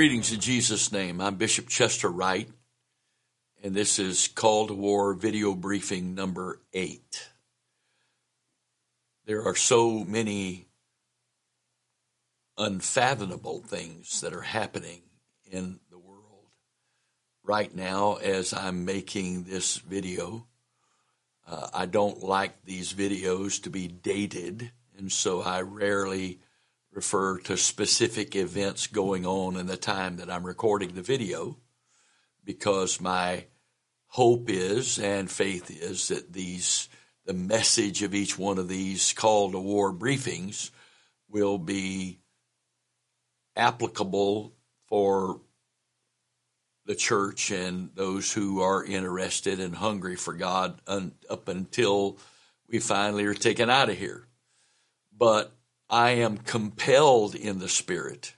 Greetings in Jesus' name. I'm Bishop Chester Wright, and this is Call to War video briefing number eight. There are so many unfathomable things that are happening in the world right now as I'm making this video. Uh, I don't like these videos to be dated, and so I rarely refer to specific events going on in the time that I'm recording the video because my hope is and faith is that these the message of each one of these call to war briefings will be applicable for the church and those who are interested and hungry for God un, up until we finally are taken out of here. But I am compelled in the Spirit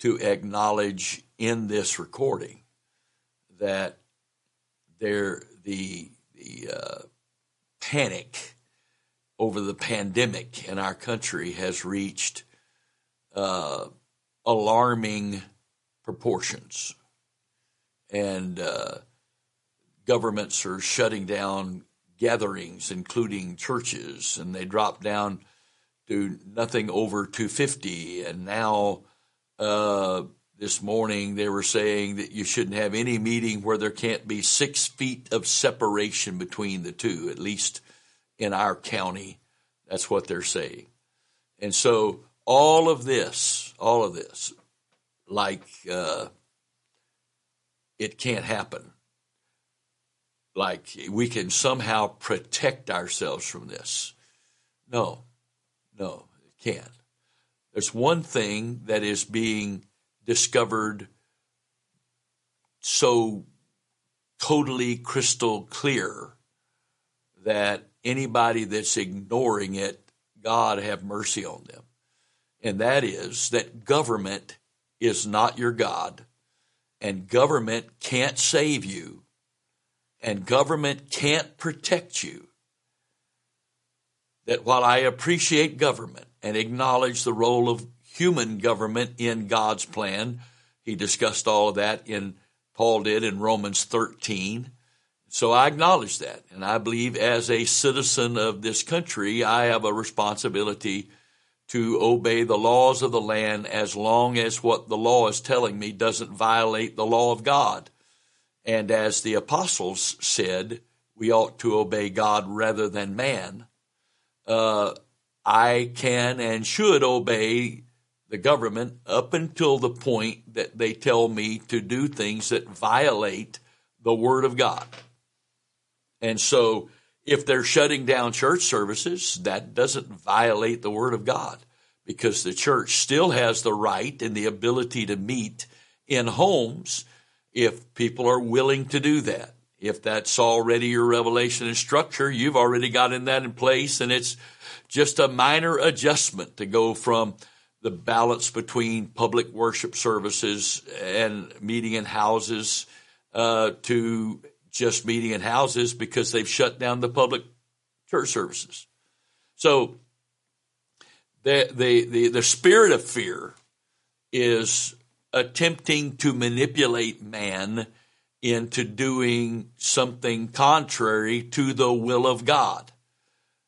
to acknowledge in this recording that there the the uh, panic over the pandemic in our country has reached uh, alarming proportions, and uh, governments are shutting down gatherings, including churches, and they drop down to nothing over 250. And now, uh, this morning they were saying that you shouldn't have any meeting where there can't be six feet of separation between the two, at least in our county. That's what they're saying. And so all of this, all of this, like uh, it can't happen. Like we can somehow protect ourselves from this. No, no, it can't. There's one thing that is being discovered so totally crystal clear that anybody that's ignoring it, God have mercy on them. And that is that government is not your God, and government can't save you, and government can't protect you that while I appreciate government and acknowledge the role of human government in God's plan, he discussed all of that in Paul did in Romans 13. So I acknowledge that. And I believe as a citizen of this country, I have a responsibility to obey the laws of the land as long as what the law is telling me doesn't violate the law of God. And as the apostles said, we ought to obey God rather than man uh, I can and should obey the government up until the point that they tell me to do things that violate the Word of God. And so, if they're shutting down church services, that doesn't violate the Word of God because the church still has the right and the ability to meet in homes if people are willing to do that. If that's already your revelation and structure, you've already gotten that in place and it's just a minor adjustment to go from the balance between public worship services and meeting in houses uh, to just meeting in houses because they've shut down the public church services. So the the the, the spirit of fear is attempting to manipulate man into doing something contrary to the will of God.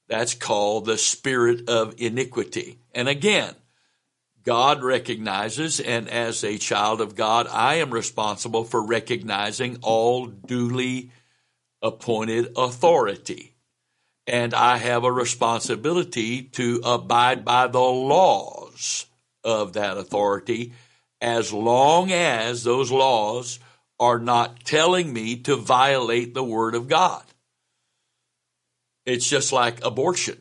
That's called the spirit of iniquity. And again, God recognizes, and as a child of God, I am responsible for recognizing all duly appointed authority. And I have a responsibility to abide by the laws of that authority as long as those laws are not telling me to violate the Word of God. It's just like abortion.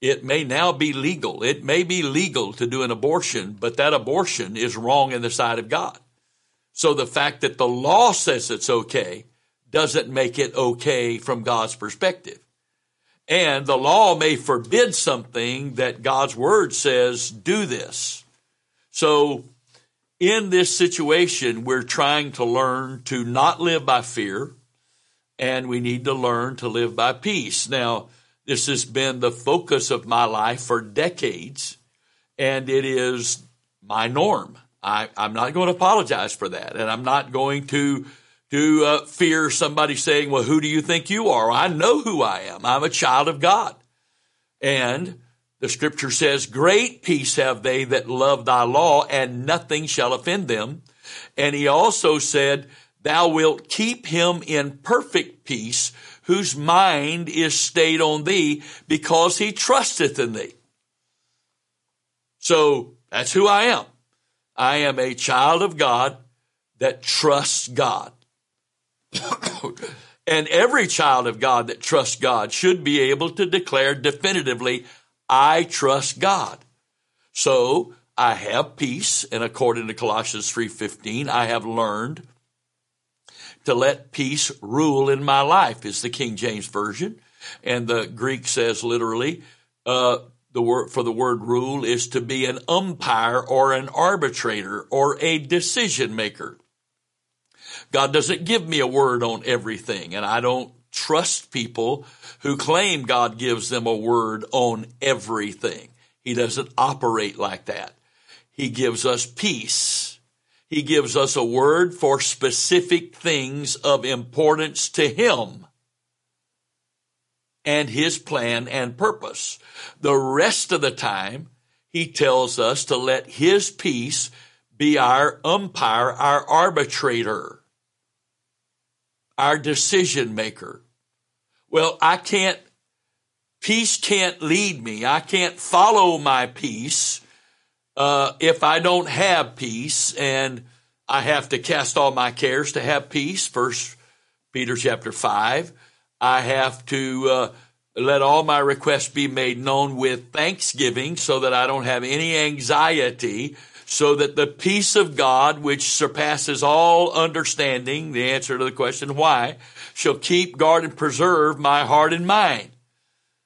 It may now be legal. It may be legal to do an abortion, but that abortion is wrong in the sight of God. So the fact that the law says it's okay doesn't make it okay from God's perspective. And the law may forbid something that God's word says, do this. So in this situation, we're trying to learn to not live by fear, and we need to learn to live by peace. Now, this has been the focus of my life for decades, and it is my norm. I, am not going to apologize for that. And I'm not going to, to uh, fear somebody saying, well, who do you think you are? I know who I am. I'm a child of God. And the scripture says, great peace have they that love thy law and nothing shall offend them. And he also said, thou wilt keep him in perfect peace whose mind is stayed on thee because he trusteth in thee. So that's who I am. I am a child of God that trusts God. and every child of God that trusts God should be able to declare definitively, I trust God. So I have peace, and according to Colossians 3.15, I have learned to let peace rule in my life is the King James Version. And the Greek says literally, uh, the word for the word rule is to be an umpire or an arbitrator or a decision maker. God doesn't give me a word on everything and I don't trust people who claim God gives them a word on everything. He doesn't operate like that. He gives us peace. He gives us a word for specific things of importance to Him and his plan and purpose. The rest of the time, he tells us to let his peace be our umpire, our arbitrator, our decision maker. Well, I can't, peace can't lead me. I can't follow my peace uh, if I don't have peace and I have to cast all my cares to have peace. First Peter chapter 5. I have to uh, let all my requests be made known with thanksgiving so that I don't have any anxiety, so that the peace of God, which surpasses all understanding, the answer to the question why, shall keep, guard, and preserve my heart and mind.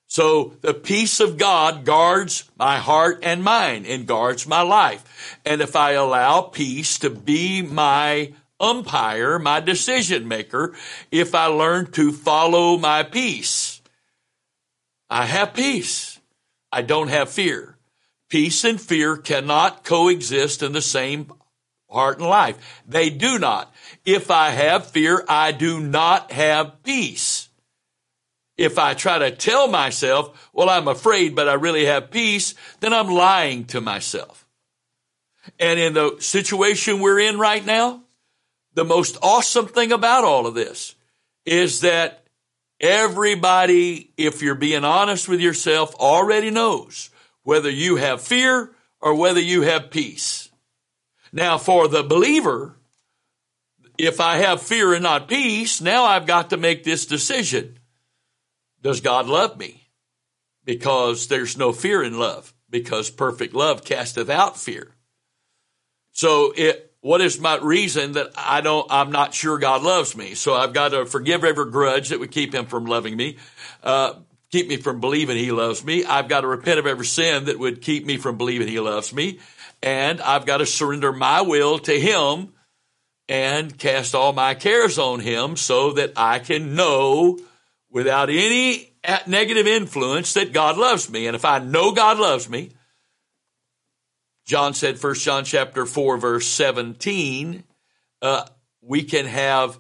So the peace of God guards my heart and mind and guards my life. And if I allow peace to be my umpire, my decision maker, if I learn to follow my peace. I have peace. I don't have fear. Peace and fear cannot coexist in the same heart and life. They do not. If I have fear, I do not have peace. If I try to tell myself, well, I'm afraid, but I really have peace, then I'm lying to myself. And in the situation we're in right now, the most awesome thing about all of this is that everybody, if you're being honest with yourself, already knows whether you have fear or whether you have peace. Now, for the believer, if I have fear and not peace, now I've got to make this decision. Does God love me? Because there's no fear in love, because perfect love casteth out fear. So it, what is my reason that I don't, I'm not sure God loves me? So I've got to forgive every grudge that would keep him from loving me, uh, keep me from believing he loves me. I've got to repent of every sin that would keep me from believing he loves me. And I've got to surrender my will to him and cast all my cares on him so that I can know without any negative influence that God loves me. And if I know God loves me, John said, First John chapter 4, verse 17, uh, we can have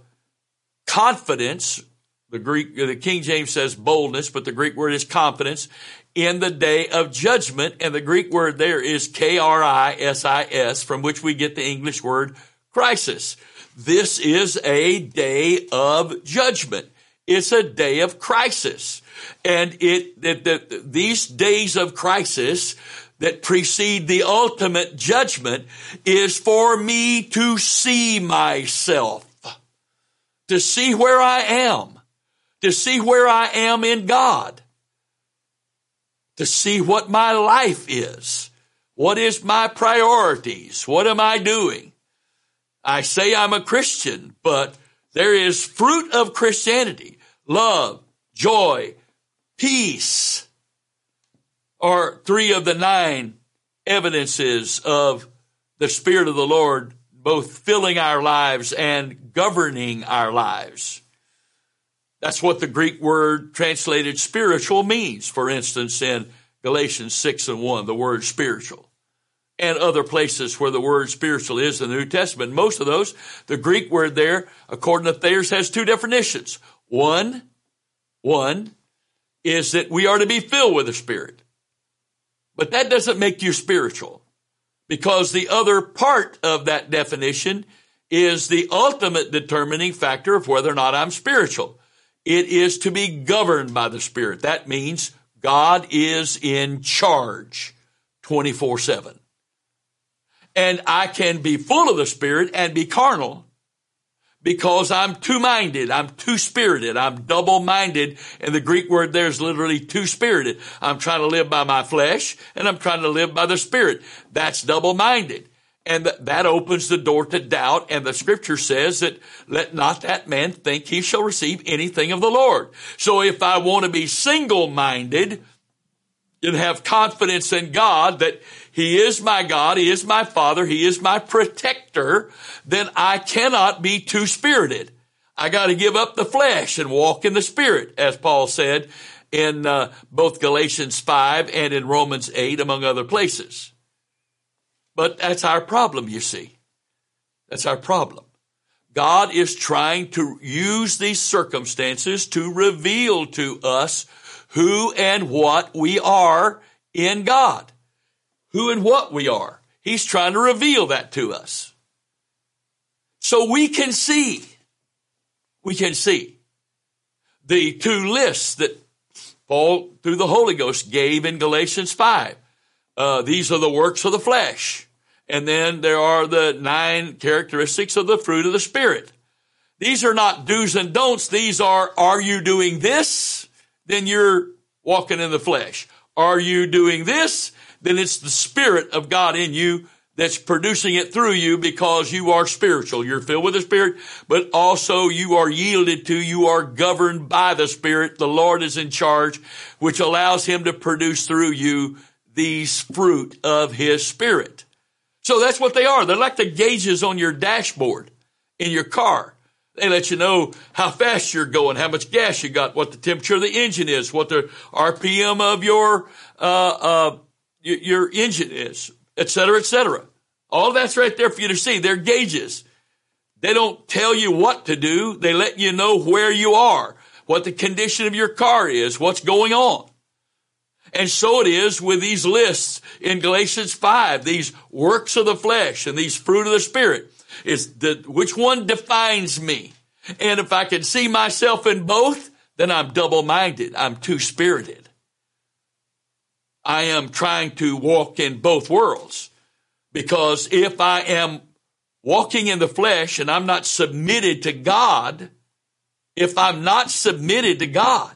confidence. The Greek, the King James says boldness, but the Greek word is confidence in the day of judgment. And the Greek word there is K-R-I-S-I-S, from which we get the English word crisis. This is a day of judgment. It's a day of crisis. And it, the, these days of crisis, that precede the ultimate judgment is for me to see myself, to see where I am, to see where I am in God, to see what my life is. What is my priorities? What am I doing? I say I'm a Christian, but there is fruit of Christianity, love, joy, peace, are three of the nine evidences of the Spirit of the Lord both filling our lives and governing our lives. That's what the Greek word translated spiritual means. For instance, in Galatians 6 and 1, the word spiritual. and other places where the word spiritual is in the New Testament. Most of those, the Greek word there, according to Thayer's, has two definitions. One, one is that we are to be filled with the Spirit. But that doesn't make you spiritual because the other part of that definition is the ultimate determining factor of whether or not I'm spiritual. It is to be governed by the Spirit. That means God is in charge 24 7. And I can be full of the Spirit and be carnal because I'm two minded. I'm two spirited. I'm double minded. And the Greek word there is literally two spirited. I'm trying to live by my flesh and I'm trying to live by the Spirit. That's double minded. And that opens the door to doubt. And the scripture says that let not that man think he shall receive anything of the Lord. So if I want to be single minded and have confidence in God that he is my God, He is my Father, He is my protector, then I cannot be two spirited. I got to give up the flesh and walk in the Spirit, as Paul said in uh, both Galatians 5 and in Romans 8, among other places. But that's our problem, you see. That's our problem. God is trying to use these circumstances to reveal to us who and what we are in God. Who and what we are. He's trying to reveal that to us. So we can see. We can see. The two lists that Paul, through the Holy Ghost, gave in Galatians 5. Uh, these are the works of the flesh. And then there are the nine characteristics of the fruit of the Spirit. These are not do's and don'ts. These are, are you doing this? Then you're walking in the flesh. Are you doing this? Then it's the Spirit of God in you that's producing it through you because you are spiritual. You're filled with the Spirit, but also you are yielded to, you are governed by the Spirit. The Lord is in charge, which allows Him to produce through you these fruit of His Spirit. So that's what they are. They're like the gauges on your dashboard in your car. They let you know how fast you're going, how much gas you got, what the temperature of the engine is, what the RPM of your uh, uh, your engine is, et cetera, et cetera. All that's right there for you to see. They're gauges. They don't tell you what to do. They let you know where you are, what the condition of your car is, what's going on. And so it is with these lists in Galatians 5, these works of the flesh and these fruit of the spirit. Is the, which one defines me? And if I can see myself in both, then I'm double minded. I'm two spirited. I am trying to walk in both worlds because if I am walking in the flesh and I'm not submitted to God, if I'm not submitted to God,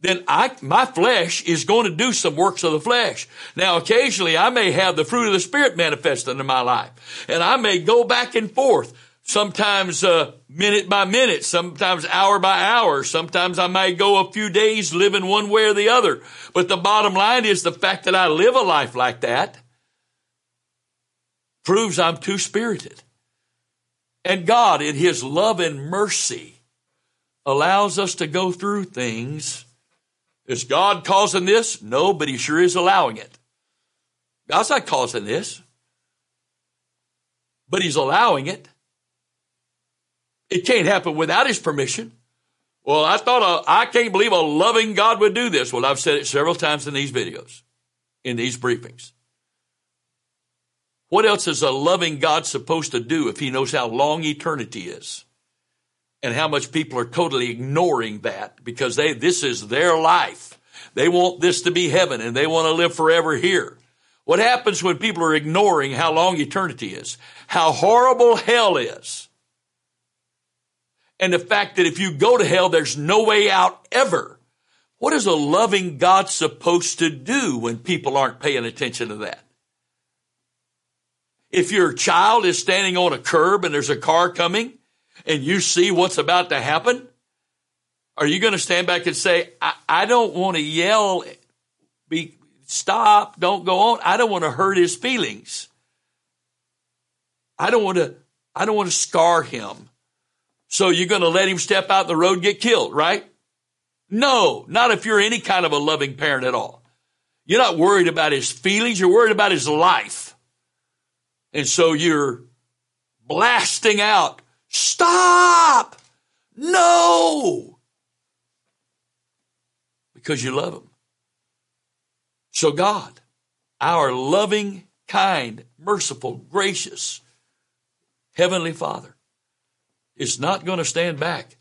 then I, my flesh is going to do some works of the flesh. Now, occasionally I may have the fruit of the Spirit manifest in my life, and I may go back and forth, sometimes uh, minute by minute, sometimes hour by hour, sometimes I may go a few days living one way or the other. But the bottom line is the fact that I live a life like that proves I'm two spirited. And God, in His love and mercy, allows us to go through things is God causing this? No, but He sure is allowing it. God's not causing this, but He's allowing it. It can't happen without His permission. Well, I thought, uh, I can't believe a loving God would do this. Well, I've said it several times in these videos, in these briefings. What else is a loving God supposed to do if He knows how long eternity is? and how much people are totally ignoring that because they, this is their life. They want this to be heaven and they want to live forever here. What happens when people are ignoring how long eternity is? How horrible hell is. And the fact that if you go to hell, there's no way out ever. What is a loving God supposed to do when people aren't paying attention to that? If your child is standing on a curb and there's a car coming, and you see what's about to happen, are you going to stand back and say, I, I don't want to yell, be, stop, don't go on. I don't want to hurt his feelings. I don't want to, I don't want to scar him. So you're going to let him step out the road, get killed, right? No, not if you're any kind of a loving parent at all. You're not worried about his feelings, you're worried about his life. And so you're blasting out, stop! No! Because you love him. So God, our loving, kind, merciful, gracious, heavenly Father, is not going to stand back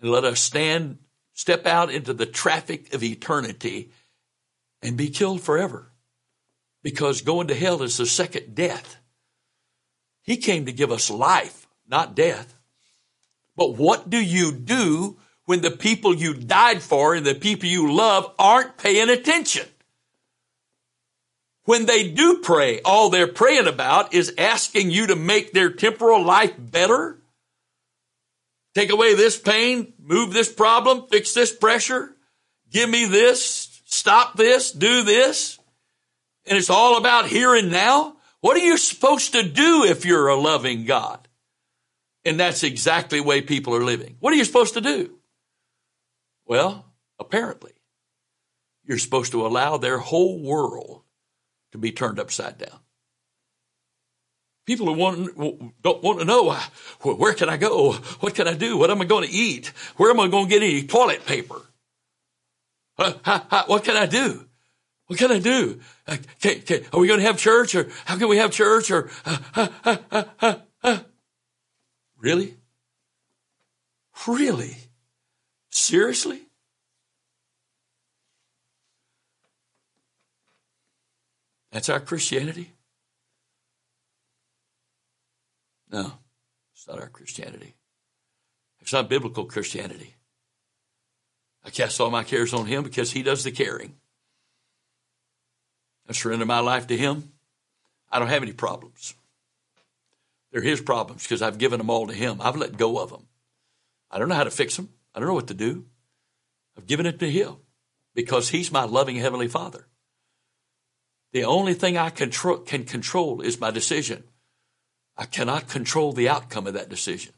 and let us stand, step out into the traffic of eternity and be killed forever. Because going to hell is the second death. He came to give us life, not death. But what do you do when the people you died for and the people you love aren't paying attention? When they do pray, all they're praying about is asking you to make their temporal life better. Take away this pain, move this problem, fix this pressure, give me this, stop this, do this. And it's all about here and now. What are you supposed to do if you're a loving God? And that's exactly the way people are living. What are you supposed to do? Well, apparently, you're supposed to allow their whole world to be turned upside down. People who want, don't want to know where can I go? What can I do? What am I going to eat? Where am I going to get any toilet paper? what can I do? What can I do? Uh, are we going to have church or how can we have church or uh, uh, uh, uh really? Really? Seriously? That's our Christianity? No, it's not our Christianity. It's not biblical Christianity. I cast all my cares on Him because He does the caring. I surrender my life to Him. I don't have any problems. They're His problems because I've given them all to Him. I've let go of them. I don't know how to fix them. I don't know what to do. I've given it to Him because He's my loving Heavenly Father. The only thing I control, can control is my decision. I cannot control the outcome of that decision.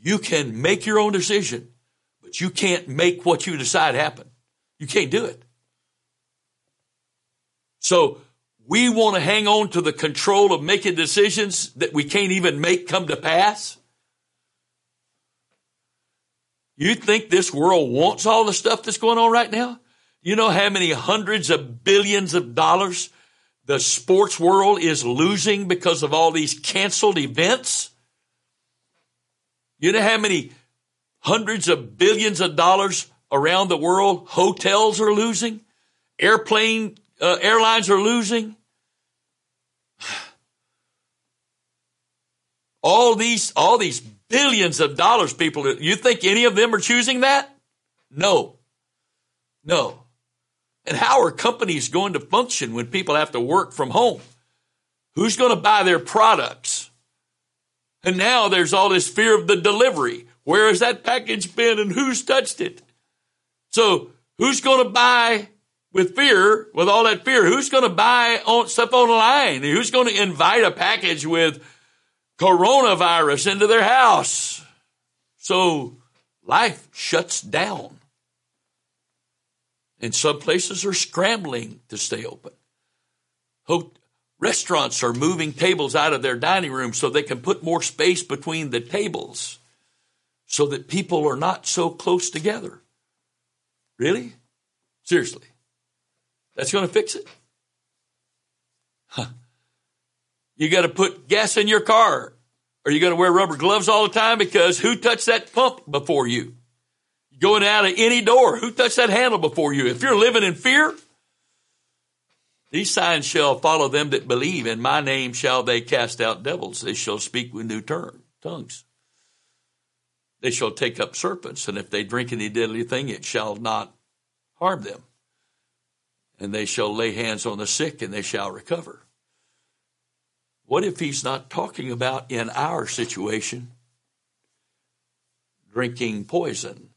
You can make your own decision, but you can't make what you decide happen. You can't do it. So we want to hang on to the control of making decisions that we can't even make come to pass. You think this world wants all the stuff that's going on right now? You know how many hundreds of billions of dollars the sports world is losing because of all these canceled events? You know how many hundreds of billions of dollars around the world hotels are losing? Airplane uh, airlines are losing? All these all these billions of dollars people you think any of them are choosing that? No. No. And how are companies going to function when people have to work from home? Who's going to buy their products? And now there's all this fear of the delivery. Where has that package been and who's touched it? So who's going to buy with fear, with all that fear? Who's going to buy on, stuff online? Who's going to invite a package with coronavirus into their house? So life shuts down. And some places are scrambling to stay open. Restaurants are moving tables out of their dining room so they can put more space between the tables so that people are not so close together. Really? Seriously. That's going to fix it? Huh. You got to put gas in your car. Are you going to wear rubber gloves all the time? Because who touched that pump before you? Going out of any door. Who touched that handle before you? If you're living in fear, these signs shall follow them that believe. In my name shall they cast out devils. They shall speak with new tongues. They shall take up serpents, and if they drink any deadly thing, it shall not harm them. And they shall lay hands on the sick, and they shall recover. What if he's not talking about in our situation drinking poison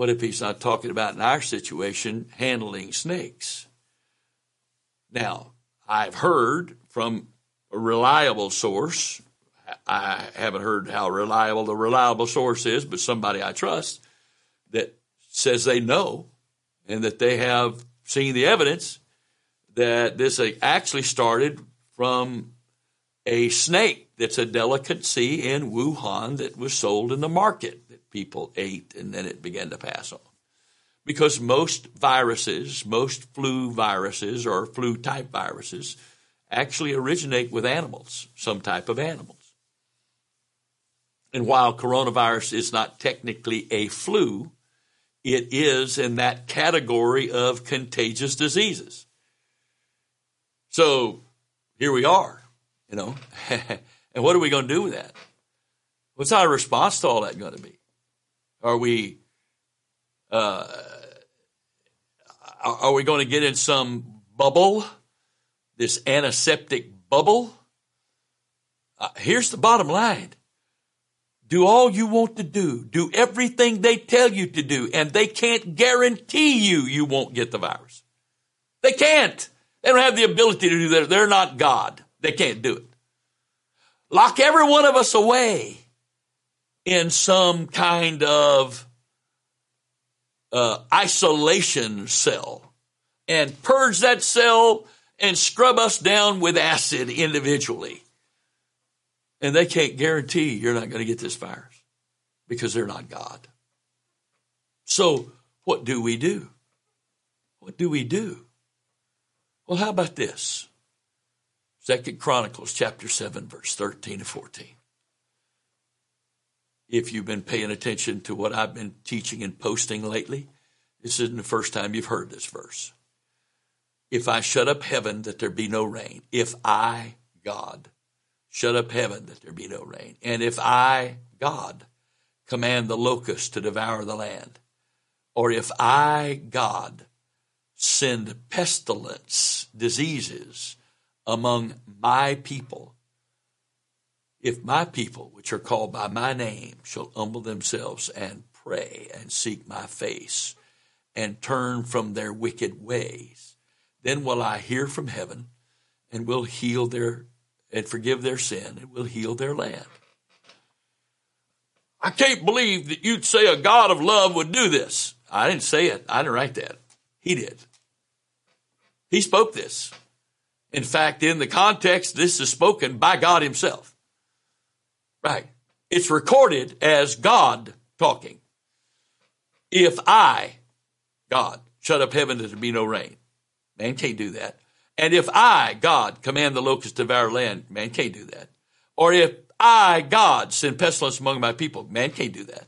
what if he's not talking about in our situation handling snakes? Now, I've heard from a reliable source, I haven't heard how reliable the reliable source is, but somebody I trust that says they know and that they have seen the evidence that this actually started from a snake that's a delicacy in Wuhan that was sold in the market that people ate and then it began to pass on. Because most viruses, most flu viruses or flu type viruses actually originate with animals, some type of animals. And while coronavirus is not technically a flu, it is in that category of contagious diseases. So here we are, you know. and what are we going to do with that? What's our response to all that going to be? Are we uh, are we going to get in some bubble, this antiseptic bubble? Uh, here's the bottom line. Do all you want to do. Do everything they tell you to do. And they can't guarantee you you won't get the virus. They can't. They don't have the ability to do that. They're not God. They can't do it. Lock every one of us away in some kind of uh, isolation cell and purge that cell and scrub us down with acid individually. And they can't guarantee you're not going to get this virus because they're not God. So, what do we do? What do we do? Well, how about this? Second Chronicles chapter 7, verse 13 and 14. If you've been paying attention to what I've been teaching and posting lately, this isn't the first time you've heard this verse. If I shut up heaven that there be no rain, if I, God, shut up heaven that there be no rain. And if I, God, command the locust to devour the land, or if I, God, send pestilence, diseases among my people, if my people, which are called by my name, shall humble themselves and pray and seek my face and turn from their wicked ways, then will I hear from heaven and will heal their and forgive their sin and will heal their land. I can't believe that you'd say a God of love would do this. I didn't say it. I didn't write that. He did. He spoke this. In fact, in the context, this is spoken by God himself. Right. It's recorded as God talking. If I, God, shut up heaven that there be no rain. Man can't do that. And if I, God, command the locusts to devour land, man can't do that. Or if I, God, send pestilence among my people, man can't do that.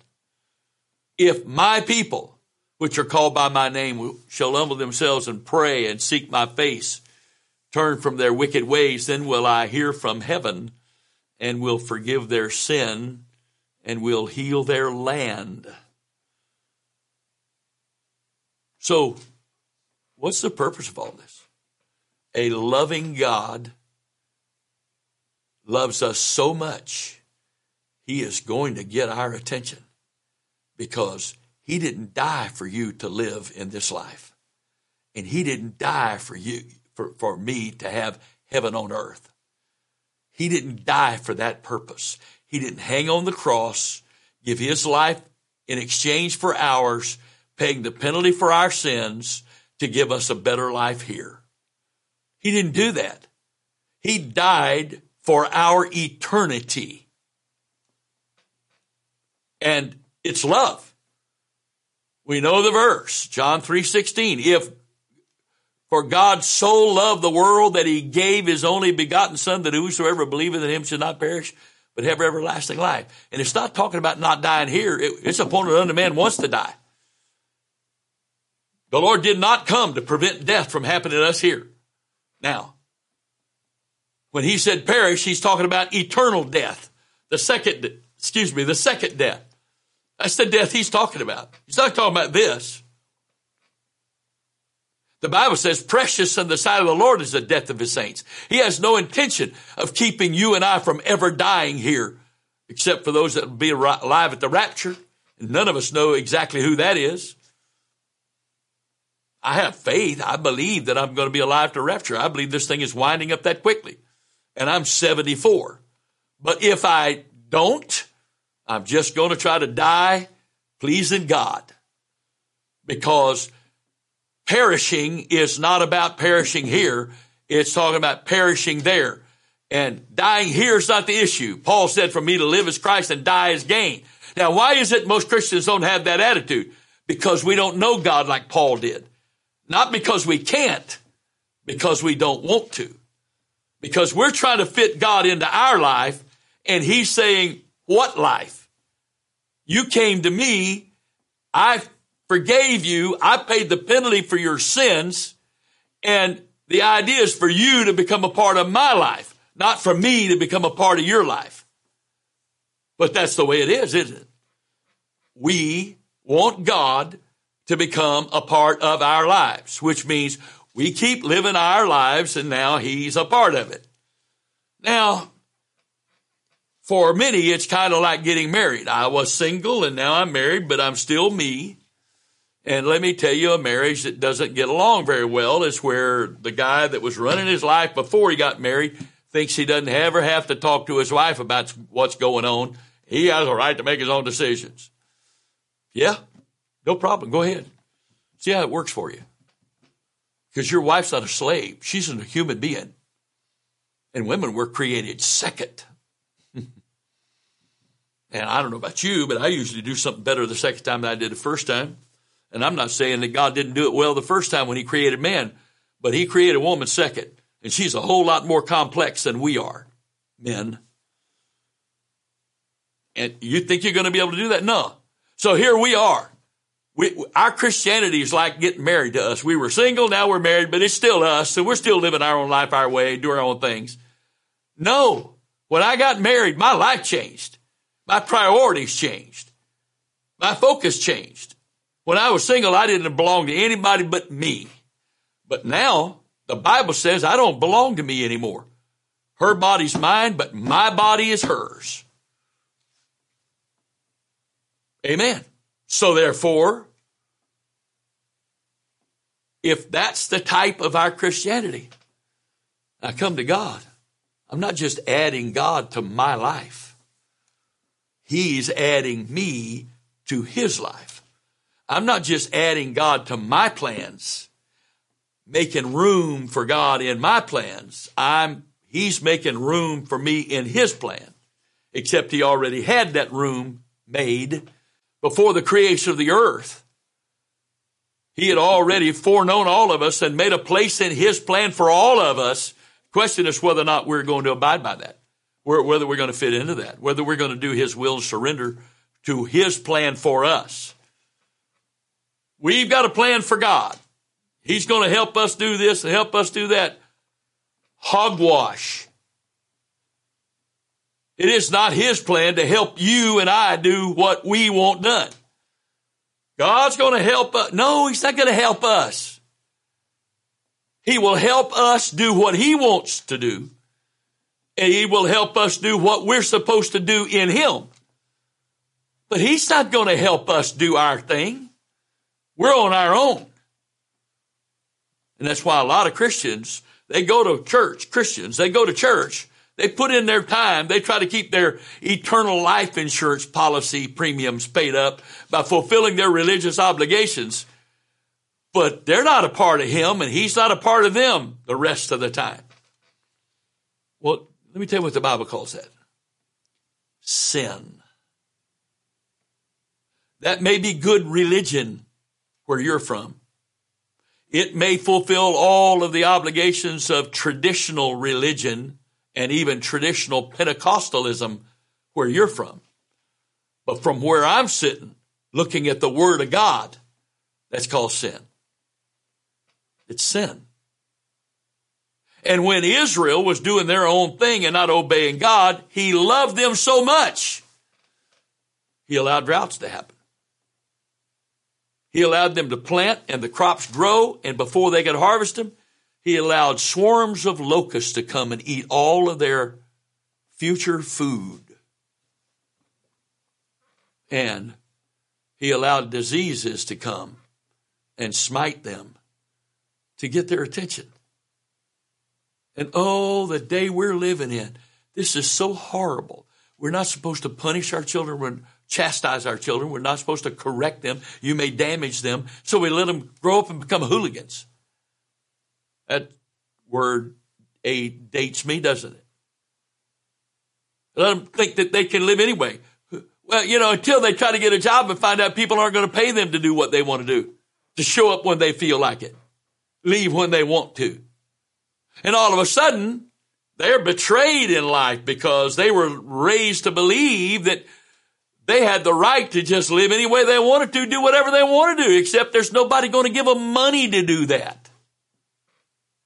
If my people, which are called by my name, shall humble themselves and pray and seek my face, turn from their wicked ways, then will I hear from heaven and will forgive their sin and will heal their land. So, what's the purpose of all this? a loving God loves us so much, he is going to get our attention because he didn't die for you to live in this life. And he didn't die for you, for, for me to have heaven on earth. He didn't die for that purpose. He didn't hang on the cross, give his life in exchange for ours, paying the penalty for our sins to give us a better life here. He didn't do that. He died for our eternity. And it's love. We know the verse, John 3:16. If for God so loved the world that he gave his only begotten son that whosoever believeth in him should not perish but have everlasting life. And it's not talking about not dying here. it's upon an unto man wants to die. The Lord did not come to prevent death from happening to us here. Now, when he said perish, he's talking about eternal death. The second, excuse me, the second death. That's the death he's talking about. He's not talking about this. The Bible says, precious in the sight of the Lord is the death of his saints. He has no intention of keeping you and I from ever dying here, except for those that will be alive at the rapture. And none of us know exactly who that is. I have faith. I believe that I'm going to be alive to rapture. I believe this thing is winding up that quickly. And I'm 74. But if I don't, I'm just going to try to die pleasing God. Because perishing is not about perishing here. It's talking about perishing there. And dying here is not the issue. Paul said, for me to live as Christ and die as gain. Now, why is it most Christians don't have that attitude? Because we don't know God like Paul did. Not because we can't, because we don't want to. Because we're trying to fit God into our life, and He's saying, What life? You came to me, I forgave you, I paid the penalty for your sins, and the idea is for you to become a part of my life not for me to become a part of your life. But that's the way it is, isn't it? We want God to become a part of our lives, which means we keep living our lives and now He's a part of it. Now, for many, it's kind of like getting married. I was single and now I'm married, but I'm still me. And let me tell you, a marriage that doesn't get along very well is where the guy that was running his life before he got married thinks he doesn't ever have to talk to his wife about what's going on. He has a right to make his own decisions. Yeah, no problem. Go ahead. See how it works for you. Because your wife's not a slave, she's a human being. And women were created second. and I don't know about you, but I usually do something better the second time than I did the first time. And I'm not saying that God didn't do it well the first time when He created man, but He created woman second. And she's a whole lot more complex than we are, men. And you think you're going to be able to do that? No. So here we are. We, our Christianity is like getting married to us. We were single, now we're married, but it's still us. So we're still living our own life our way, do our own things. No. When I got married, my life changed. My priorities changed. My focus changed. When I was single, I didn't belong to anybody but me. But now the Bible says I don't belong to me anymore. Her body's mine, but my body is hers. Amen. So therefore, if that's the type of our Christianity, I come to God. I'm not just adding God to my life. He's adding me to his life. I'm not just adding God to my plans making room for God in my plans. I'm, he's making room for me in his plan, except he already had that room made before the creation of the earth. He had already foreknown all of us and made a place in his plan for all of us. Question is whether or not we're going to abide by that, whether we're going to fit into that, whether we're going to do his will and surrender to his plan for us. We've got a plan for God. He's going to help us do this and help us do that. Hogwash. It is not His plan to help you and I do what we want done. God's going to help us. No, He's not going to help us. He will help us do what He wants to do. And He will help us do what we're supposed to do in Him. But He's not going to help us do our thing. We're on our own. And that's why a lot of Christians, they go to church, Christians, they go to church, they put in their time, they try to keep their eternal life insurance policy premiums paid up by fulfilling their religious obligations. But they're not a part of him and he's not a part of them the rest of the time. Well, let me tell you what the Bible calls that. Sin. That may be good religion where you're from. It may fulfill all of the obligations of traditional religion and even traditional Pentecostalism where you're from. But from where I'm sitting, looking at the Word of God, that's called sin. It's sin. And when Israel was doing their own thing and not obeying God, He loved them so much, He allowed droughts to happen. He allowed them to plant and the crops grow, and before they could harvest them, he allowed swarms of locusts to come and eat all of their future food. And he allowed diseases to come and smite them to get their attention. And oh, the day we're living in, this is so horrible. We're not supposed to punish our children when chastise our children. We're not supposed to correct them. You may damage them. So we let them grow up and become hooligans. That word a dates me, doesn't it? Let them think that they can live anyway. Well, you know, until they try to get a job and find out people aren't going to pay them to do what they want to do, to show up when they feel like it, leave when they want to. And all of a sudden, they're betrayed in life because they were raised to believe that they had the right to just live any way they wanted to, do whatever they want to except there's nobody going to give them money to do that.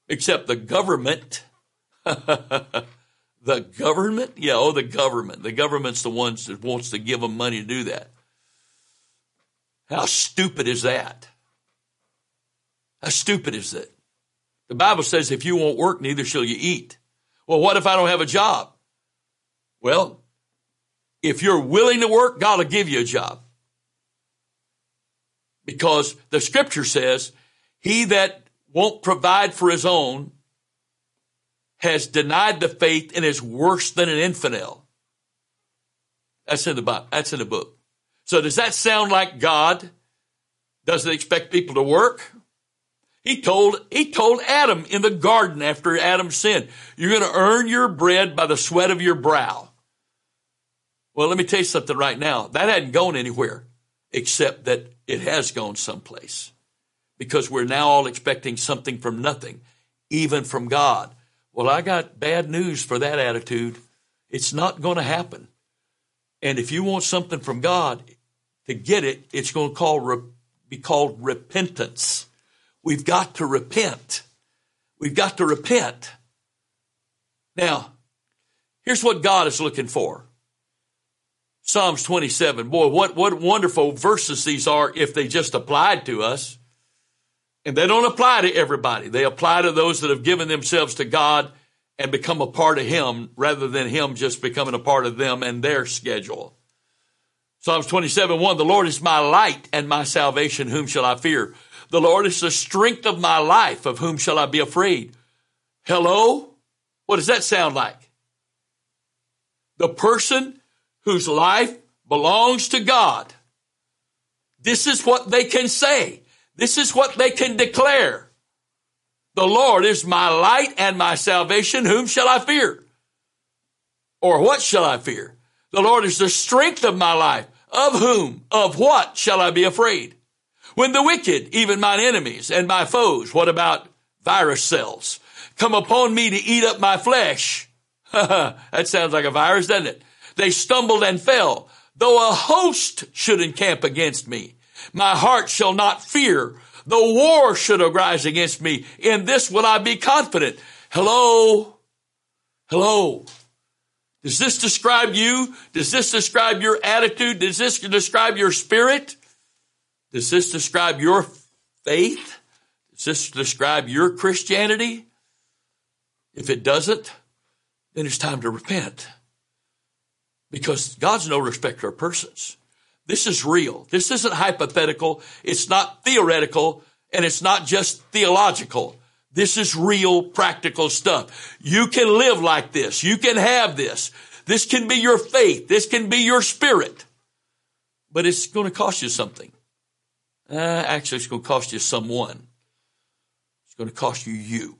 Except the government. The government? Yeah, oh, the government. The government's the ones that wants to give them money to do that. How stupid is that? How stupid is that? The Bible says if you won't work, neither shall you eat. Well, what if I don't have a job? Well, if you're willing to work, God will give you a job. Because the scripture says, he that won't provide for his own has denied the faith and is worse than an infidel. That's in the Bible. That's in the book. So does that sound like God doesn't expect people to work? He told, he told Adam in the garden after Adam sinned, you're going to earn your bread by the sweat of your brow. Well, let me tell you something right now. That hadn't gone anywhere except that it has gone someplace because we're now all expecting something from nothing, even from God. Well, I got bad news for that attitude. It's not going to happen. And if you want something from God, to get it, it's going to call, be called repentance. We've got to repent. We've got to repent. Now, here's what God is looking for. Psalms 27. Boy, what, what wonderful verses these are if they just applied to us. And they don't apply to everybody. They apply to those that have given themselves to God and become a part of Him rather than Him just becoming a part of them and their schedule. Psalms 27, 1, the Lord is my light and my salvation. Whom shall I fear? The Lord is the strength of my life. Of whom shall I be afraid? Hello? What does that sound like? The person whose life belongs to God. This is what they can say. This is what they can declare. The Lord is my light and my salvation. Whom shall I fear? Or what shall I fear? The Lord is the strength of my life. Of whom, of what shall I be afraid? When the wicked, even mine enemies and my foes, what about virus cells, come upon me to eat up my flesh? that sounds like a virus, doesn't it? They stumbled and fell. Though a host should encamp against me, my heart shall not fear. Though war should arise against me, in this will I be confident. Hello? Hello? Does this describe you? Does this describe your attitude? Does this describe your spirit? Does this describe your faith? Does this describe your Christianity? If it doesn't, then it's time to repent. Because God's no respecter of persons. This is real. This isn't hypothetical. It's not theoretical and it's not just theological. This is real practical stuff. You can live like this. You can have this. This can be your faith. This can be your spirit. But it's going to cost you something. Uh, actually, it's going to cost you someone. It's going to cost you you.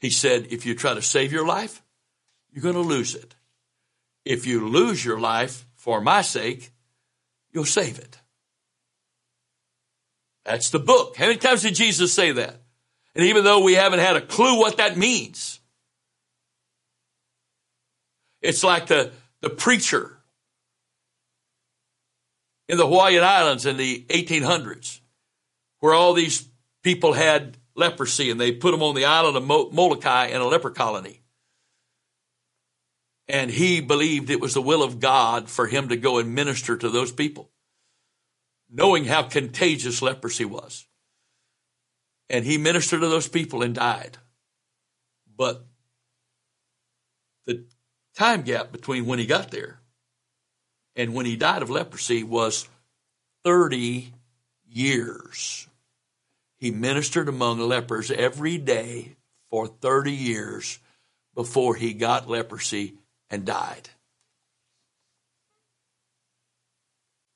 He said, if you try to save your life, you're going to lose it. If you lose your life, for my sake, you'll save it. That's the book. How many times did Jesus say that? And even though we haven't had a clue what that means, it's like the, the preacher in the Hawaiian Islands in the 1800s, where all these people had leprosy and they put them on the island of Molokai in a leper colony. And he believed it was the will of God for him to go and minister to those people, knowing how contagious leprosy was. And he ministered to those people and died. But the time gap between when he got there and when he died of leprosy was 30 years. He ministered among lepers every day for 30 years before he got leprosy and died.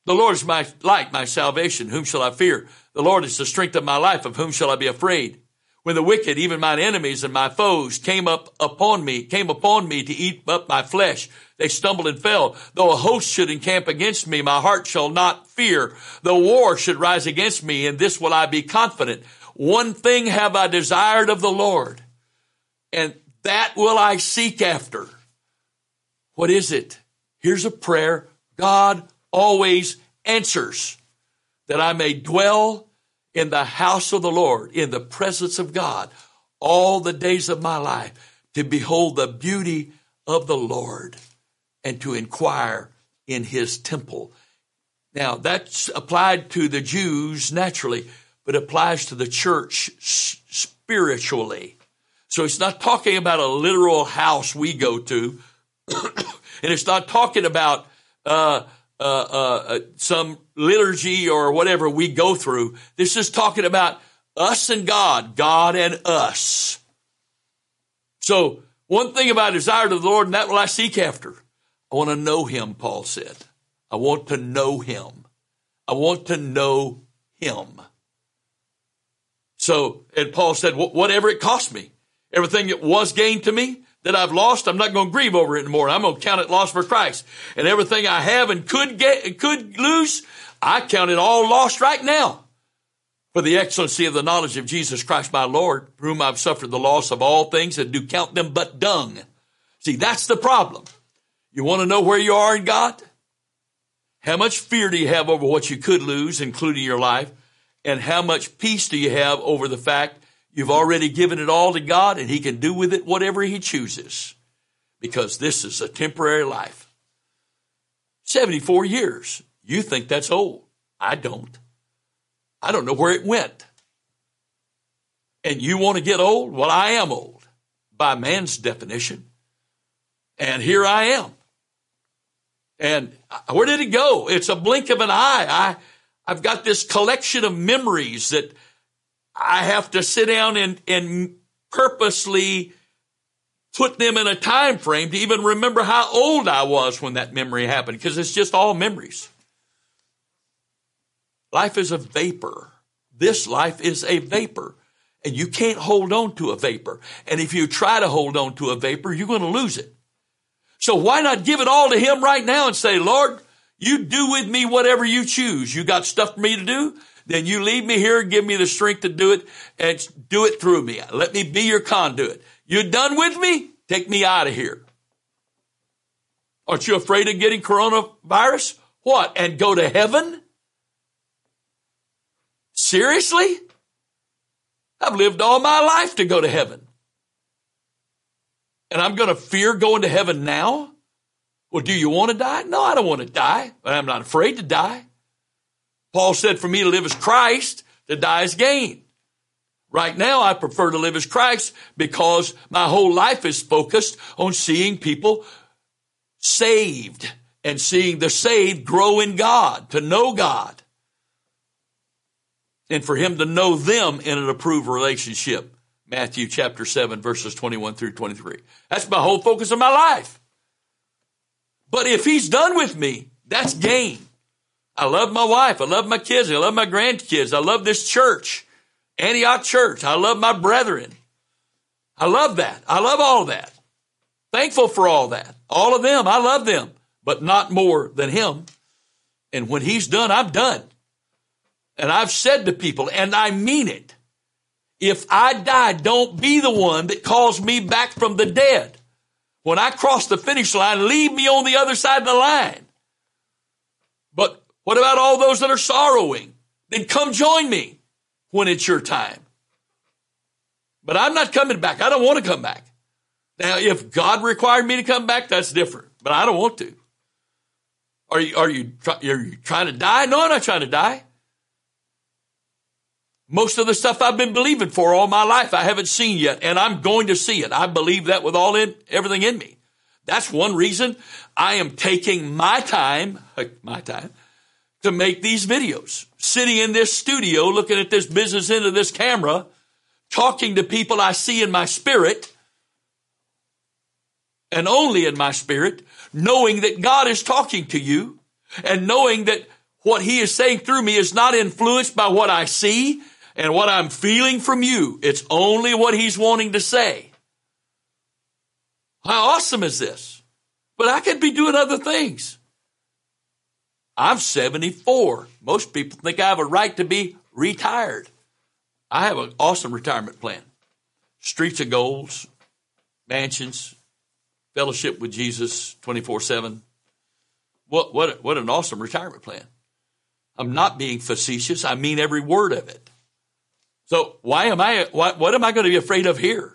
The Lord is my light, my salvation. Whom shall I fear? The Lord is the strength of my life. Of whom shall I be afraid? When the wicked, even mine enemies and my foes, came up upon me, came upon me to eat up my flesh, they stumbled and fell. Though a host should encamp against me, my heart shall not fear. Though war should rise against me, in this will I be confident. One thing have I desired of the Lord, and that will I seek after. What is it? Here's a prayer God always answers that I may dwell in the house of the Lord, in the presence of God, all the days of my life, to behold the beauty of the Lord and to inquire in his temple. Now, that's applied to the Jews naturally, but applies to the church spiritually. So it's not talking about a literal house we go to, and it's not talking about uh, uh, uh, some liturgy or whatever we go through. This is talking about us and God, God and us. So one thing about desire to the Lord, and that will I seek after. I want to know Him, Paul said. I want to know Him. I want to know Him. So, and Paul said, whatever it cost me, everything that was gained to me, that I've lost, I'm not going to grieve over it anymore. I'm going to count it lost for Christ. And everything I have and could get, could lose, I count it all lost right now. For the excellency of the knowledge of Jesus Christ my Lord, for whom I've suffered the loss of all things and do count them but dung. See, that's the problem. You want to know where you are in God? How much fear do you have over what you could lose, including your life? And how much peace do you have over the fact You've already given it all to God and He can do with it whatever He chooses because this is a temporary life. 74 years. You think that's old. I don't. I don't know where it went. And you want to get old? Well, I am old by man's definition. And here I am. And where did it go? It's a blink of an eye. I, I've got this collection of memories that I have to sit down and, and purposely put them in a time frame to even remember how old I was when that memory happened because it's just all memories. Life is a vapor. This life is a vapor. And you can't hold on to a vapor. And if you try to hold on to a vapor, you're going to lose it. So why not give it all to Him right now and say, Lord, you do with me whatever you choose. You got stuff for me to do then you leave me here, give me the strength to do it, and do it through me. Let me be your conduit. You're done with me? Take me out of here. Aren't you afraid of getting coronavirus? What? And go to heaven? Seriously? I've lived all my life to go to heaven. And I'm going to fear going to heaven now? Well, do you want to die? No, I don't want to die, but I'm not afraid to die. Paul said, for me to live as Christ, to die as gain. Right now, I prefer to live as Christ because my whole life is focused on seeing people saved and seeing the saved grow in God, to know God, and for Him to know them in an approved relationship. Matthew chapter 7, verses 21 through 23. That's my whole focus of my life. But if He's done with me, that's gain. I love my wife. I love my kids. I love my grandkids. I love this church, Antioch Church. I love my brethren. I love that. I love all that. Thankful for all that. All of them. I love them, but not more than him. And when he's done, I'm done. And I've said to people, and I mean it. If I die, don't be the one that calls me back from the dead. When I cross the finish line, leave me on the other side of the line. What about all those that are sorrowing? Then come join me when it's your time. But I'm not coming back. I don't want to come back. Now, if God required me to come back, that's different, but I don't want to. Are you, are you, are you trying to die? No, I'm not trying to die. Most of the stuff I've been believing for all my life, I haven't seen yet, and I'm going to see it. I believe that with all in, everything in me. That's one reason I am taking my time, my time, to make these videos. Sitting in this studio, looking at this business end of this camera, talking to people I see in my spirit, and only in my spirit, knowing that God is talking to you, and knowing that what he is saying through me is not influenced by what I see and what I'm feeling from you. It's only what he's wanting to say. How awesome is this? But I could be doing other things. I'm 74. Most people think I have a right to be retired. I have an awesome retirement plan. Streets of golds, mansions, fellowship with Jesus 24 7. What, what, what an awesome retirement plan. I'm not being facetious. I mean every word of it. So why am I, what, what am I going to be afraid of here?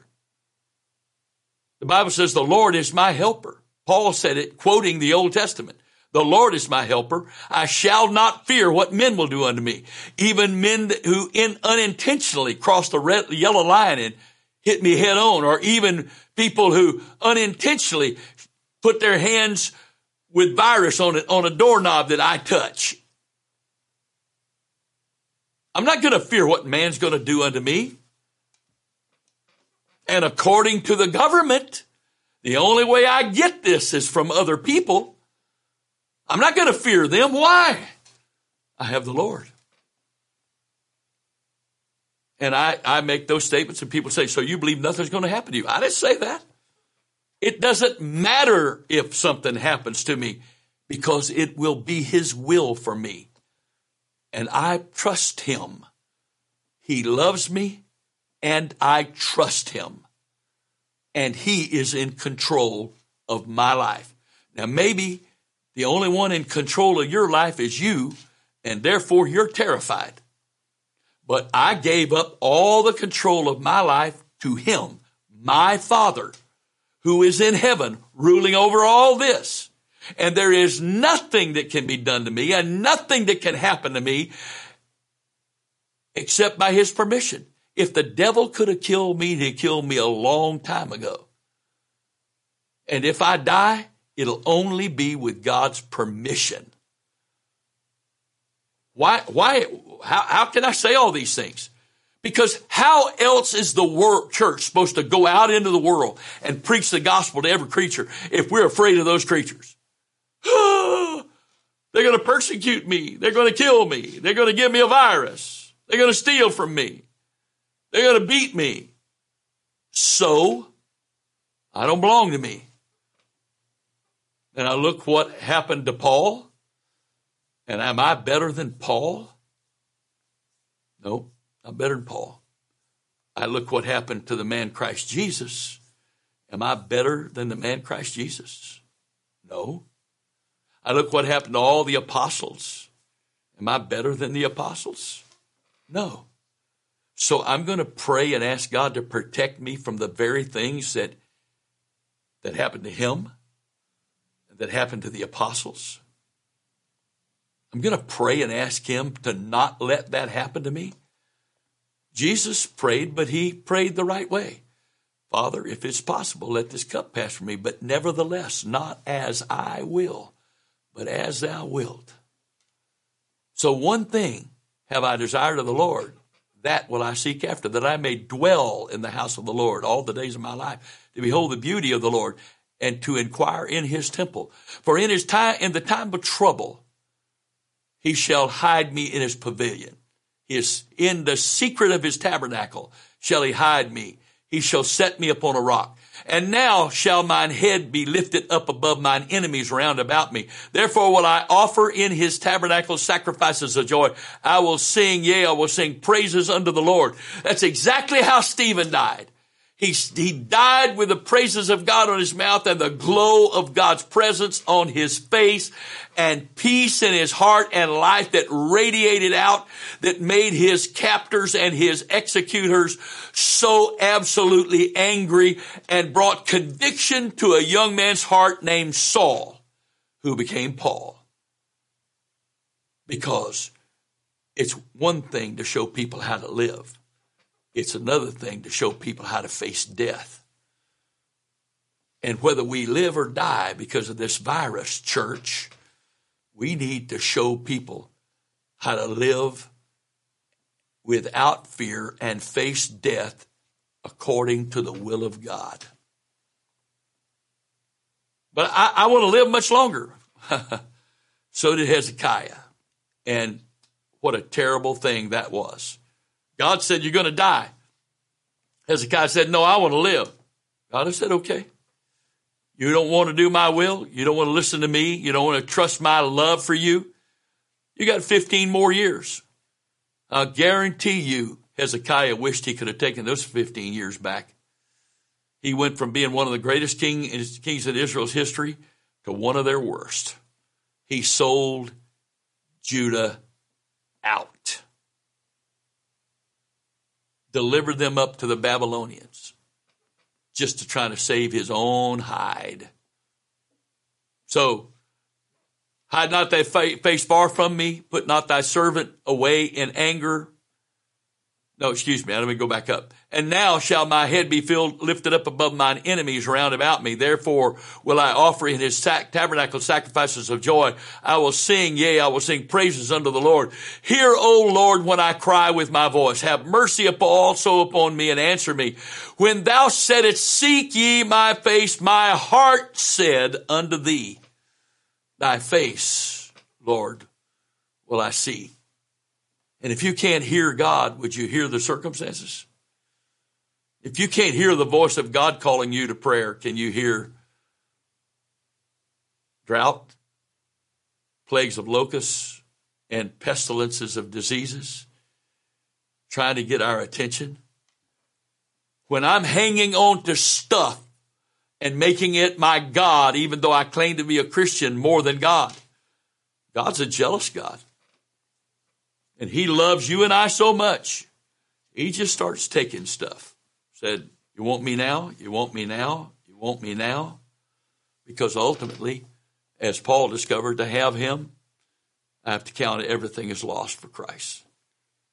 The Bible says the Lord is my helper. Paul said it quoting the Old Testament. The Lord is my helper. I shall not fear what men will do unto me. Even men who in, unintentionally cross the red, yellow line and hit me head on, or even people who unintentionally put their hands with virus on it, on a doorknob that I touch. I'm not going to fear what man's going to do unto me. And according to the government, the only way I get this is from other people. I'm not going to fear them. Why? I have the Lord. And I, I make those statements and people say, so you believe nothing's going to happen to you. I didn't say that. It doesn't matter if something happens to me because it will be his will for me. And I trust him. He loves me and I trust him. And he is in control of my life. Now, maybe the only one in control of your life is you, and therefore you're terrified. But I gave up all the control of my life to Him, my Father, who is in heaven, ruling over all this. And there is nothing that can be done to me and nothing that can happen to me except by His permission. If the devil could have killed me, he killed me a long time ago. And if I die, It'll only be with God's permission. Why, why, how, how can I say all these things? Because how else is the world, church supposed to go out into the world and preach the gospel to every creature if we're afraid of those creatures? They're going to persecute me. They're going to kill me. They're going to give me a virus. They're going to steal from me. They're going to beat me. So, I don't belong to me. And I look what happened to Paul. And am I better than Paul? No, I'm better than Paul. I look what happened to the man Christ Jesus. Am I better than the man Christ Jesus? No. I look what happened to all the apostles. Am I better than the apostles? No. So I'm going to pray and ask God to protect me from the very things that that happened to him that happened to the apostles. I'm going to pray and ask him to not let that happen to me. Jesus prayed, but he prayed the right way. Father, if it's possible, let this cup pass from me, but nevertheless, not as I will, but as thou wilt. So one thing have I desired of the Lord, that will I seek after, that I may dwell in the house of the Lord all the days of my life, to behold the beauty of the Lord and to inquire in his temple. For in his time, in the time of trouble, he shall hide me in his pavilion. His, in the secret of his tabernacle shall he hide me. He shall set me upon a rock. And now shall mine head be lifted up above mine enemies round about me. Therefore will I offer in his tabernacle sacrifices of joy. I will sing, yea, I will sing praises unto the Lord. That's exactly how Stephen died. He, he died with the praises of God on his mouth and the glow of God's presence on his face and peace in his heart and life that radiated out that made his captors and his executors so absolutely angry and brought conviction to a young man's heart named Saul who became Paul. Because it's one thing to show people how to live. It's another thing to show people how to face death. And whether we live or die because of this virus, church, we need to show people how to live without fear and face death according to the will of God. But I, I want to live much longer. so did Hezekiah. And what a terrible thing that was. God said, You're going to die. Hezekiah said, No, I want to live. God said, Okay. You don't want to do my will. You don't want to listen to me. You don't want to trust my love for you. You got 15 more years. I guarantee you, Hezekiah wished he could have taken those 15 years back. He went from being one of the greatest king, kings in Israel's history to one of their worst. He sold Judah out, delivered them up to the Babylonians just to try to save his own hide. So, hide not thy face far from me, put not thy servant away in anger. No, excuse me. Let me go back up. And now shall my head be filled, lifted up above mine enemies round about me. Therefore will I offer in his sac- tabernacle sacrifices of joy. I will sing, yea, I will sing praises unto the Lord. Hear, O Lord, when I cry with my voice. Have mercy also upon me and answer me. When thou saidst, seek ye my face, my heart said unto thee, thy face, Lord, will I see. And if you can't hear God, would you hear the circumstances? If you can't hear the voice of God calling you to prayer, can you hear drought, plagues of locusts, and pestilences of diseases trying to get our attention? When I'm hanging on to stuff and making it my God, even though I claim to be a Christian more than God, God's a jealous God. And he loves you and I so much. He just starts taking stuff. Said, You want me now? You want me now? You want me now? Because ultimately, as Paul discovered, to have him, I have to count everything as lost for Christ.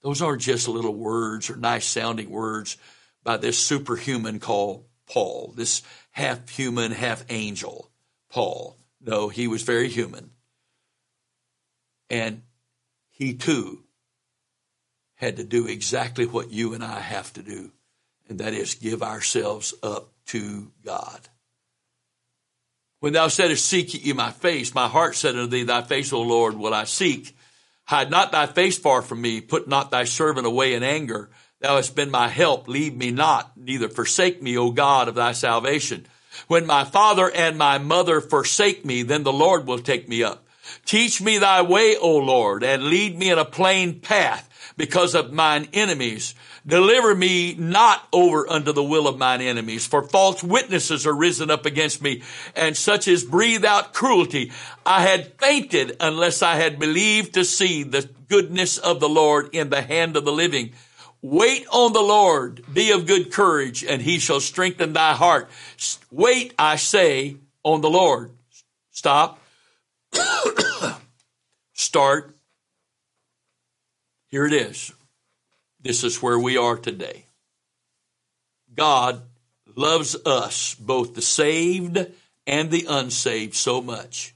Those aren't just little words or nice sounding words by this superhuman called Paul, this half human, half angel Paul. No, he was very human. And he too had to do exactly what you and I have to do, and that is give ourselves up to God. When thou saidst, Seek ye my face, my heart said unto thee, Thy face, O Lord, will I seek. Hide not thy face far from me, put not thy servant away in anger. Thou hast been my help, leave me not, neither forsake me, O God of thy salvation. When my father and my mother forsake me, then the Lord will take me up. Teach me thy way, O Lord, and lead me in a plain path because of mine enemies. Deliver me not over unto the will of mine enemies, for false witnesses are risen up against me, and such as breathe out cruelty. I had fainted unless I had believed to see the goodness of the Lord in the hand of the living. Wait on the Lord, be of good courage, and he shall strengthen thy heart. Wait, I say, on the Lord. Stop. Start here it is. This is where we are today. God loves us, both the saved and the unsaved, so much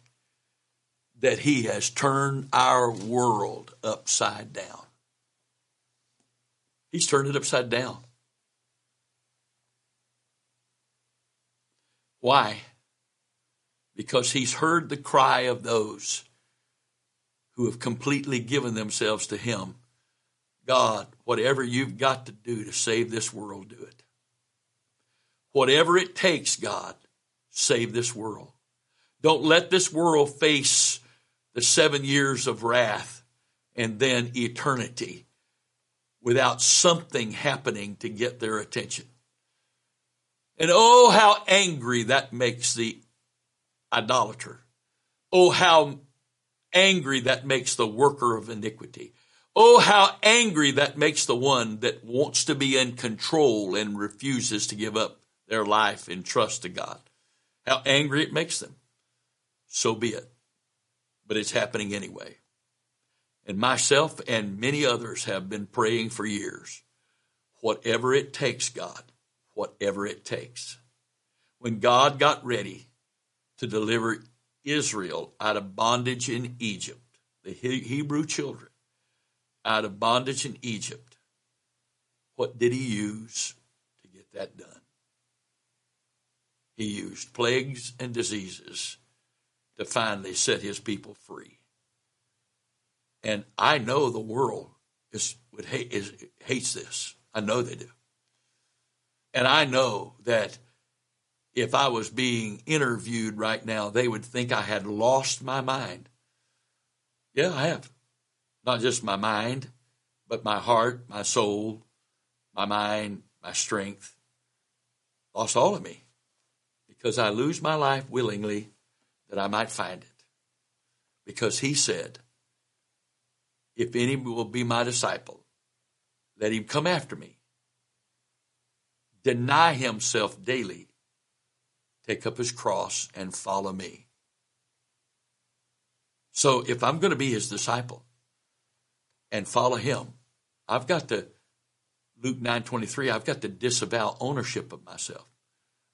that He has turned our world upside down. He's turned it upside down. Why? Because He's heard the cry of those who have completely given themselves to Him God, whatever you've got to do to save this world, do it. Whatever it takes, God, save this world. Don't let this world face the seven years of wrath and then eternity without something happening to get their attention. And oh, how angry that makes the idolater. Oh, how angry that makes the worker of iniquity. Oh, how angry that makes the one that wants to be in control and refuses to give up their life in trust to God. How angry it makes them. So be it. But it's happening anyway. And myself and many others have been praying for years. Whatever it takes, God, whatever it takes. When God got ready to deliver Israel out of bondage in Egypt, the Hebrew children, out of bondage in Egypt, what did he use to get that done? He used plagues and diseases to finally set his people free. And I know the world is, would hate, is, hates this. I know they do. And I know that if I was being interviewed right now, they would think I had lost my mind. Yeah, I have. Not just my mind, but my heart, my soul, my mind, my strength. Lost all of me because I lose my life willingly that I might find it. Because he said, if any will be my disciple, let him come after me. Deny himself daily, take up his cross, and follow me. So if I'm going to be his disciple and follow him, I've got to Luke 9:23, I've got to disavow ownership of myself.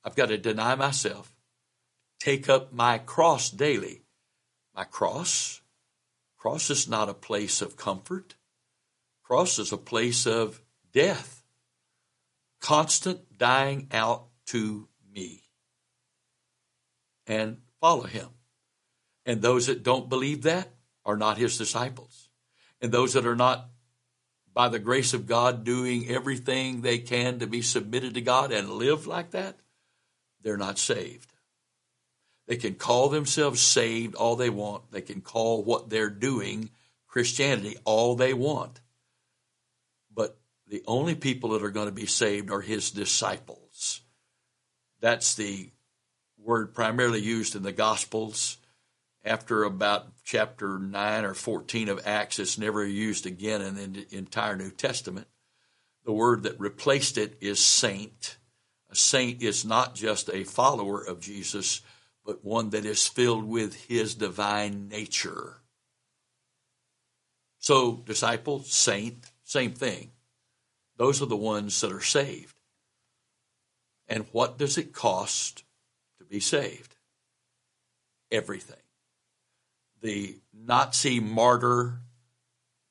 I've got to deny myself, take up my cross daily. My cross, cross is not a place of comfort. Cross is a place of death. Constant dying out to. And follow him. And those that don't believe that are not his disciples. And those that are not, by the grace of God, doing everything they can to be submitted to God and live like that, they're not saved. They can call themselves saved all they want. They can call what they're doing Christianity all they want. But the only people that are going to be saved are his disciples. That's the word primarily used in the Gospels. After about chapter 9 or 14 of Acts, it's never used again in the entire New Testament. The word that replaced it is saint. A saint is not just a follower of Jesus, but one that is filled with his divine nature. So, disciple, saint, same thing. Those are the ones that are saved. And what does it cost be saved? Everything. The Nazi martyr,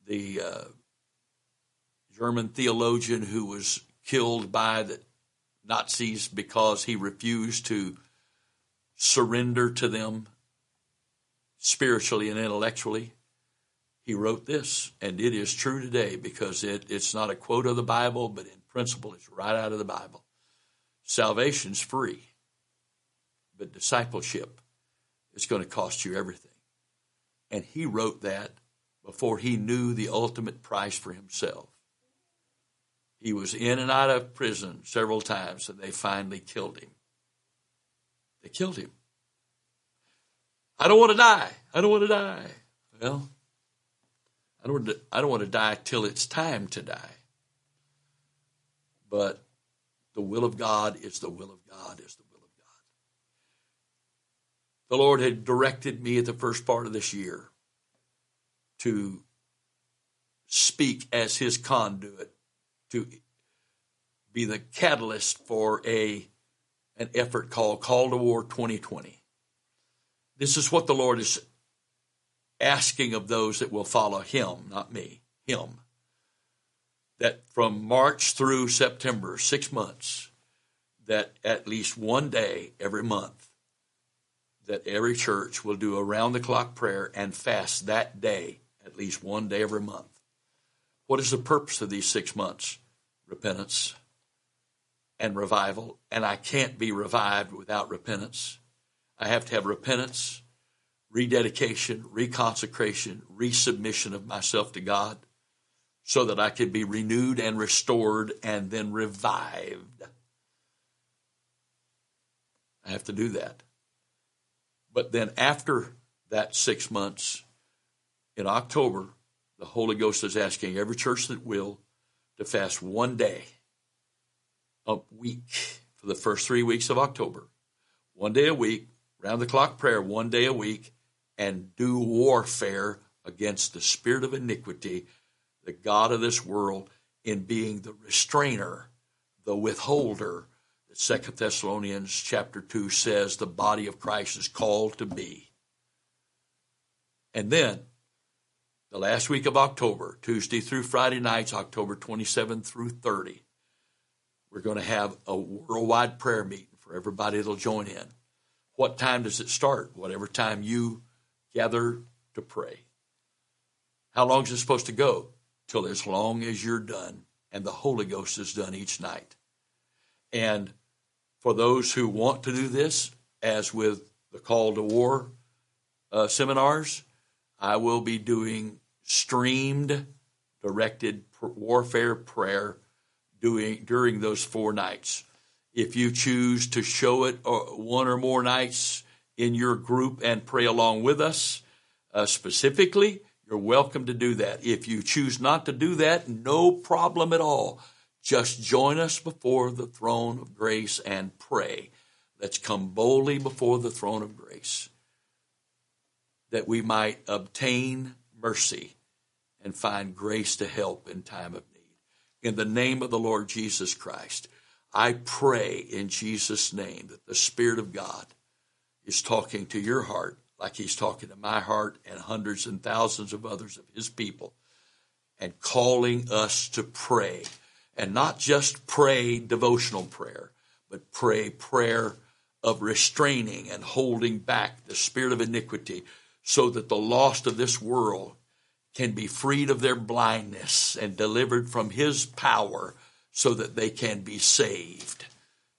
the uh, German theologian who was killed by the Nazis because he refused to surrender to them spiritually and intellectually. He wrote this, and it is true today because it, it's not a quote of the Bible, but in principle, it's right out of the Bible. Salvation's free, but discipleship is going to cost you everything. And he wrote that before he knew the ultimate price for himself. He was in and out of prison several times, and they finally killed him. They killed him. I don't want to die. I don't want to die. Well, I don't, want to, I don't want to die till it's time to die. But the will of God is the will of God is the. The Lord had directed me at the first part of this year to speak as his conduit to be the catalyst for a an effort called Call to War 2020. This is what the Lord is asking of those that will follow Him, not me, Him. That from March through September, six months, that at least one day every month, that every church will do around the clock prayer and fast that day, at least one day every month. What is the purpose of these six months? Repentance and revival. And I can't be revived without repentance. I have to have repentance, rededication, reconsecration, resubmission of myself to God so that I can be renewed and restored and then revived. I have to do that. But then after that six months, in October, the Holy Ghost is asking every church that will to fast one day a week for the first three weeks of October. One day a week, round the clock prayer, one day a week, and do warfare against the spirit of iniquity, the God of this world, in being the restrainer, the withholder Second Thessalonians chapter 2 says the body of Christ is called to be. And then the last week of October, Tuesday through Friday nights, October 27 through 30. We're going to have a worldwide prayer meeting for everybody that'll join in. What time does it start? Whatever time you gather to pray. How long is it supposed to go? Till as long as you're done and the Holy Ghost is done each night. And for those who want to do this, as with the call to war uh, seminars, I will be doing streamed directed warfare prayer doing during those four nights. If you choose to show it uh, one or more nights in your group and pray along with us uh, specifically, you're welcome to do that. If you choose not to do that, no problem at all. Just join us before the throne of grace and pray. Let's come boldly before the throne of grace that we might obtain mercy and find grace to help in time of need. In the name of the Lord Jesus Christ, I pray in Jesus' name that the Spirit of God is talking to your heart like He's talking to my heart and hundreds and thousands of others of His people and calling us to pray and not just pray devotional prayer, but pray prayer of restraining and holding back the spirit of iniquity so that the lost of this world can be freed of their blindness and delivered from his power so that they can be saved.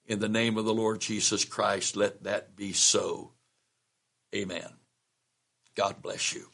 In the name of the Lord Jesus Christ, let that be so. Amen. God bless you.